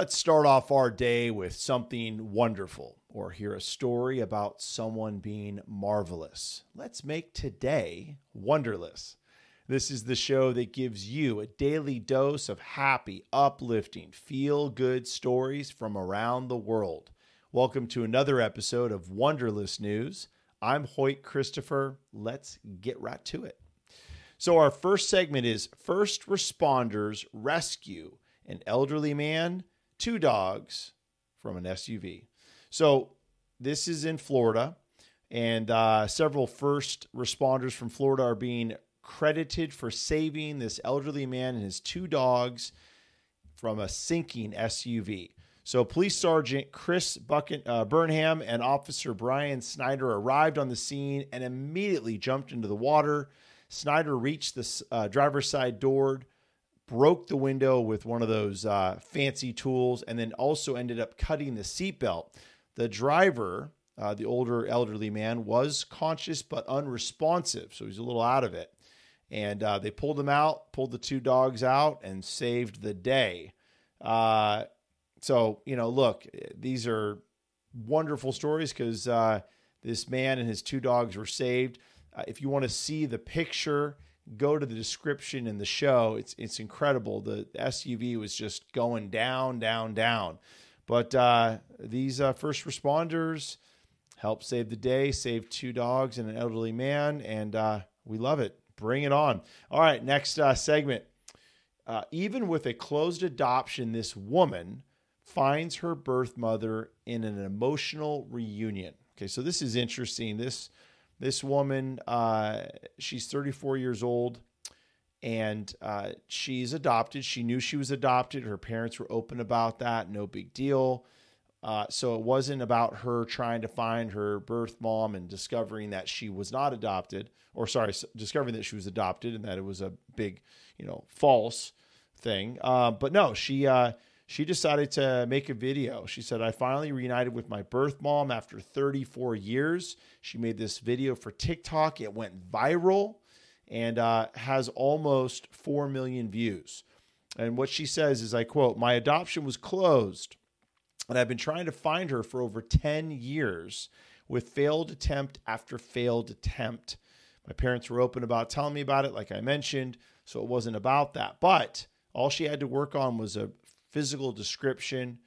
Let's start off our day with something wonderful or hear a story about someone being marvelous. Let's make today wonderlous. This is the show that gives you a daily dose of happy, uplifting, feel good stories from around the world. Welcome to another episode of Wonderlous News. I'm Hoyt Christopher. Let's get right to it. So, our first segment is First Responders Rescue an elderly man two dogs from an SUV. So this is in Florida, and uh, several first responders from Florida are being credited for saving this elderly man and his two dogs from a sinking SUV. So, Police Sergeant Chris Bucket, uh, Burnham and Officer Brian Snyder arrived on the scene and immediately jumped into the water. Snyder reached the uh, driver's side door, broke the window with one of those uh, fancy tools, and then also ended up cutting the seatbelt. The driver, uh, the older elderly man, was conscious but unresponsive, so he's a little out of it. And uh, they pulled him out, pulled the two dogs out, and saved the day. Uh, so, you know, look, these are wonderful stories because uh, this man and his two dogs were saved. Uh, if you want to see the picture, go to the description in the show. It's it's incredible. The SUV was just going down, down, down. But uh, these uh, first responders helped save the day, saved two dogs and an elderly man, and uh, we love it. Bring it on. All right, next uh, segment. Uh, even with a closed adoption, this woman finds her birth mother in an emotional reunion. Okay, so this is interesting. This this woman, uh, she's 34 years old and uh, she's adopted. She knew she was adopted. Her parents were open about that. No big deal. Uh, so it wasn't about her trying to find her birth mom and discovering that she was not adopted, or sorry, discovering that she was adopted and that it was a big, you know, false thing. Uh, but no, she uh, she decided to make a video. She said, I finally reunited with my birth mom after 34 years. She made this video for TikTok. It went viral and uh, has almost 4 million views. And what she says is, I quote, My adoption was closed, and I've been trying to find her for over 10 years with failed attempt after failed attempt. My parents were open about telling me about it, like I mentioned, so it wasn't about that. But all she had to work on was a physical description,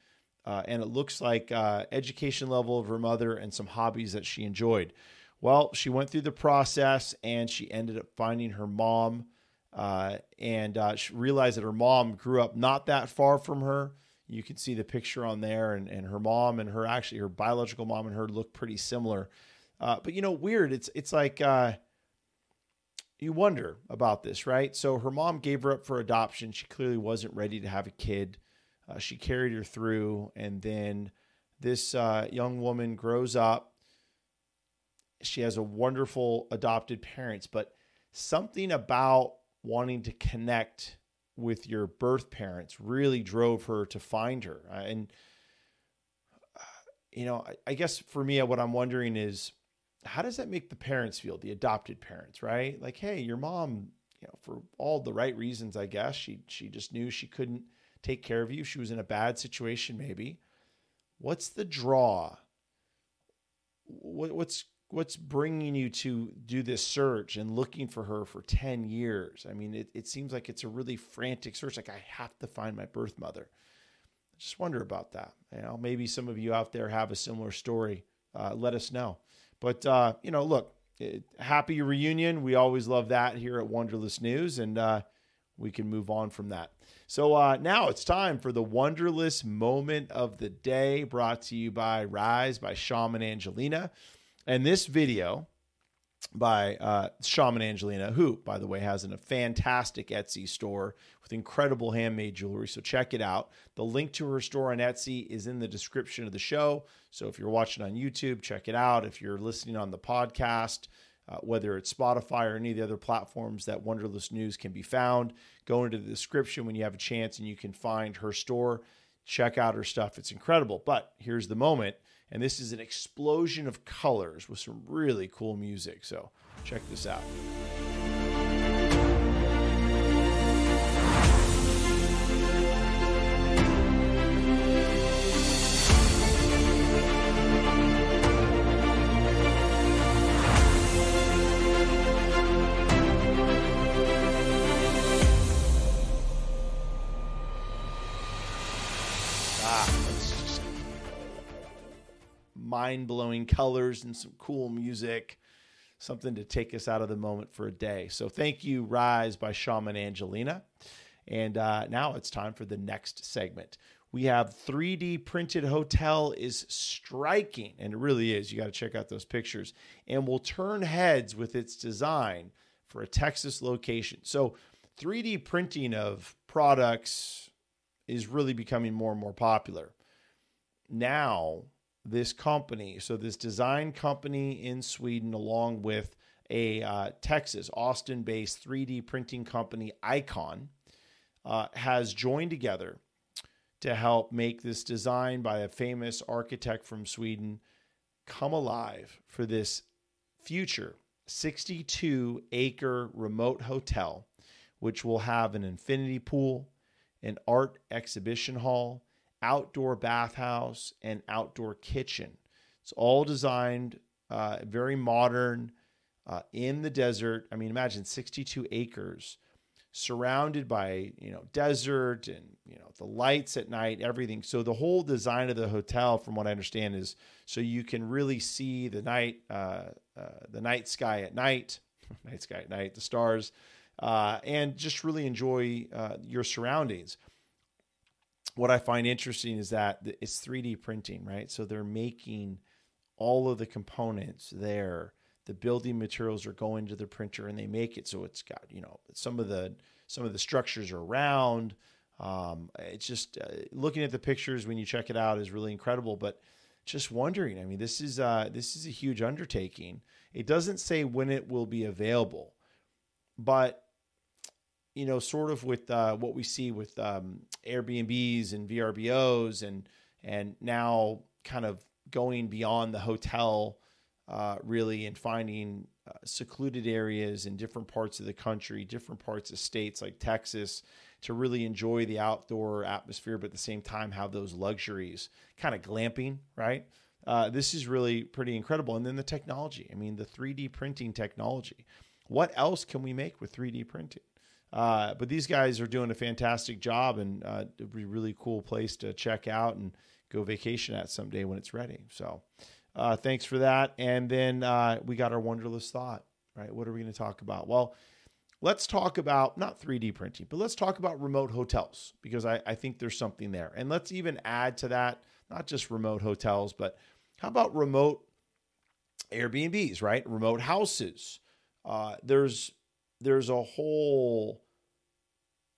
uh, and it looks like uh, education level of her mother and some hobbies that she enjoyed. Well, she went through the process and she ended up finding her mom, uh, and uh, she realized that her mom grew up not that far from her. You can see the picture on there, and, and her mom and her actually her biological mom and her look pretty similar. Uh, but you know, weird. It's it's like uh, you wonder about this, right? So her mom gave her up for adoption. She clearly wasn't ready to have a kid. Uh, she carried her through, and then this uh, young woman grows up. She has a wonderful adopted parents, but something about wanting to connect with your birth parents really drove her to find her. Uh, and, uh, you know, I, I guess for me, what I'm wondering is how does that make the parents feel, the adopted parents, right? Like, hey, your mom, you know, for all the right reasons, I guess, she she just knew she couldn't take care of you. She was in a bad situation, maybe. What's the draw? What's what's bringing you to do this search and looking for her for 10 years? I mean, it, it seems like it's a really frantic search. Like, I have to find my birth mother. I just wonder about that. You know, maybe some of you out there have a similar story. Uh, let us know. But, uh, you know, look, it, happy reunion. We always love that here at Wonderlous News. And uh, we can move on from that. So uh, now it's time for the Wonderlous Moment of the Day, brought to you by Rise by Shaman Angelina. And this video by uh, Shaman Angelina, who, by the way, has a fantastic Etsy store with incredible handmade jewelry. So check it out. The link to her store on Etsy is in the description of the show. So if you're watching on YouTube, check it out. If you're listening on the podcast, uh, whether it's Spotify or any of the other platforms that Wonderlous News can be found. Go into the description when you have a chance and you can find her store. Check out her stuff. It's incredible. But here's the moment. And this is an explosion of colors with some really cool music. So check this out. Mind blowing colors and some cool music, something to take us out of the moment for a day. So thank you, Rise by Shaman Angelina. And uh, now it's time for the next segment. We have 3D printed hotel is striking, and it really is. You got to check out those pictures, and will turn heads with its design for a Texas location. So 3D printing of products is really becoming more and more popular. Now, this company, so this design company in Sweden, along with a uh, Texas, Austin based 3D printing company, Icon, uh, has joined together to help make this design by a famous architect from Sweden come alive for this future 62 acre remote hotel, which will have an infinity pool, an art exhibition hall, outdoor bathhouse, and outdoor kitchen. It's all designed uh, very modern uh, in the desert. I mean, imagine 62 acres surrounded by you know desert and you know the lights at night everything so the whole design of the hotel from what i understand is so you can really see the night uh, uh, the night sky at night night sky at night the stars uh, and just really enjoy uh, your surroundings what i find interesting is that it's 3d printing right? So they're making all of the components there. The building materials are going to the printer and they make it so it's got you know some of the some of the structures are round. Um, it's just uh, looking at the pictures when you check it out is really incredible but just wondering i mean this is uh, this is a huge undertaking. It doesn't say when it will be available but you know sort of with uh, what we see with um, airbnbs and vrbos and and now kind of going beyond the hotel uh, really and finding uh, secluded areas in different parts of the country, different parts of states like Texas, to really enjoy the outdoor atmosphere, but at the same time have those luxuries, kind of glamping, right? Uh, this is really pretty incredible. And then the technology. I mean, the 3D printing technology. What else can we make with 3D printing? Uh, but these guys are doing a fantastic job, and uh, it'd be a really cool place to check out and go vacation at someday when it's ready. So, uh, thanks for that. And then uh, we got our wonderlous thought, right? What are we going to talk about? Well, let's talk about not 3D printing, but let's talk about remote hotels because I, I think there's something there. And let's even add to that, not just remote hotels, but how about remote Airbnbs, right? Remote houses. Uh, there's there's a whole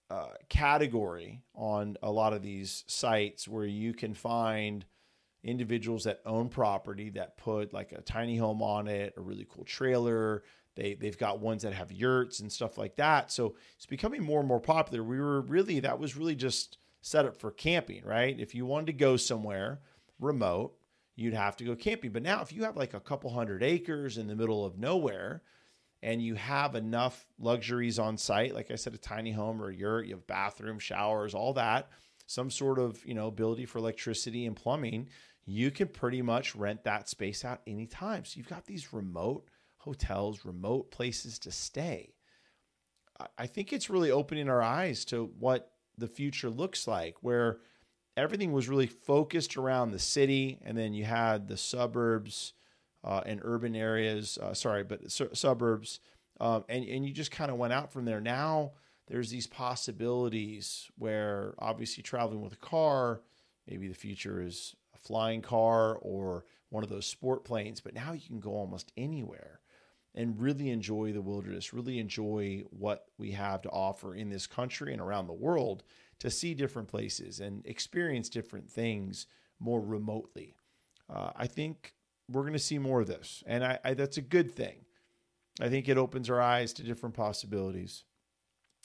uh, category on a lot of these sites where you can find individuals that own property that put like a tiny home on it, a really cool trailer. They they've got ones that have yurts and stuff like that. So it's becoming more and more popular. We were really that was really just set up for camping, right? If you wanted to go somewhere remote, you'd have to go camping. But now if you have like a couple hundred acres in the middle of nowhere and you have enough luxuries on site, like I said, a tiny home or a yurt, you have bathroom, showers, all that, some sort of, you know, ability for electricity and plumbing, you can pretty much rent that space out anytime. So you've got these remote hotels, remote places to stay. I think it's really opening our eyes to what the future looks like, where everything was really focused around the city, and then you had the suburbs uh, and urban areas. Uh, sorry, but su- suburbs, um, and and you just kind of went out from there. Now there's these possibilities where obviously traveling with a car, maybe the future is a flying car or one of those sport planes, but now you can go almost anywhere and really enjoy the wilderness, really enjoy what we have to offer in this country and around the world to see different places and experience different things more remotely. Uh, I think we're going to see more of this, and I, I, that's a good thing. I think it opens our eyes to different possibilities.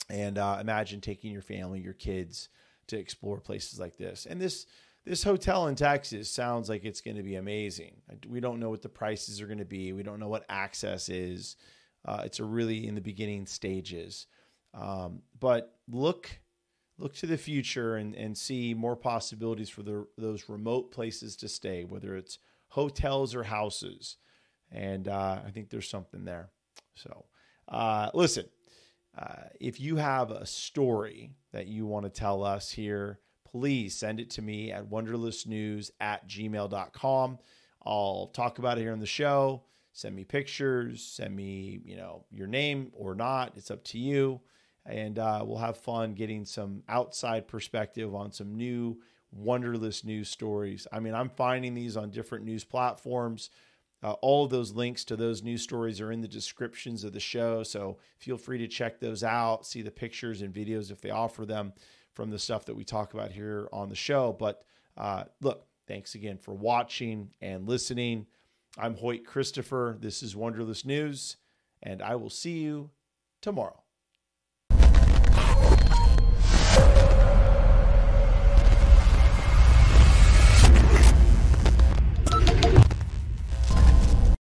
And uh, imagine taking your family, your kids to explore places like this. And this this hotel in Texas sounds like it's going to be amazing. We don't know what the prices are going to be. We don't know what access is. Uh, it's a really in the beginning stages. Um, but look look to the future and, and see more possibilities for the, those remote places to stay, whether it's hotels or houses. And uh, I think there's something there. So uh, listen, uh, if you have a story that you want to tell us here, please send it to me at wonderlousnews at gmail.com I'll talk about it here on the show. Send me pictures, send me, you know, your name or not. It's up to you. And uh, we'll have fun getting some outside perspective on some new wonderlous news stories. I mean, I'm finding these on different news platforms. Uh, all of those links to those news stories are in the descriptions of the show. So feel free to check those out, see the pictures and videos if they offer them from the stuff that we talk about here on the show. But uh, look, thanks again for watching and listening. I'm Hoyt Christopher. This is Wonderlous News, and I will see you tomorrow.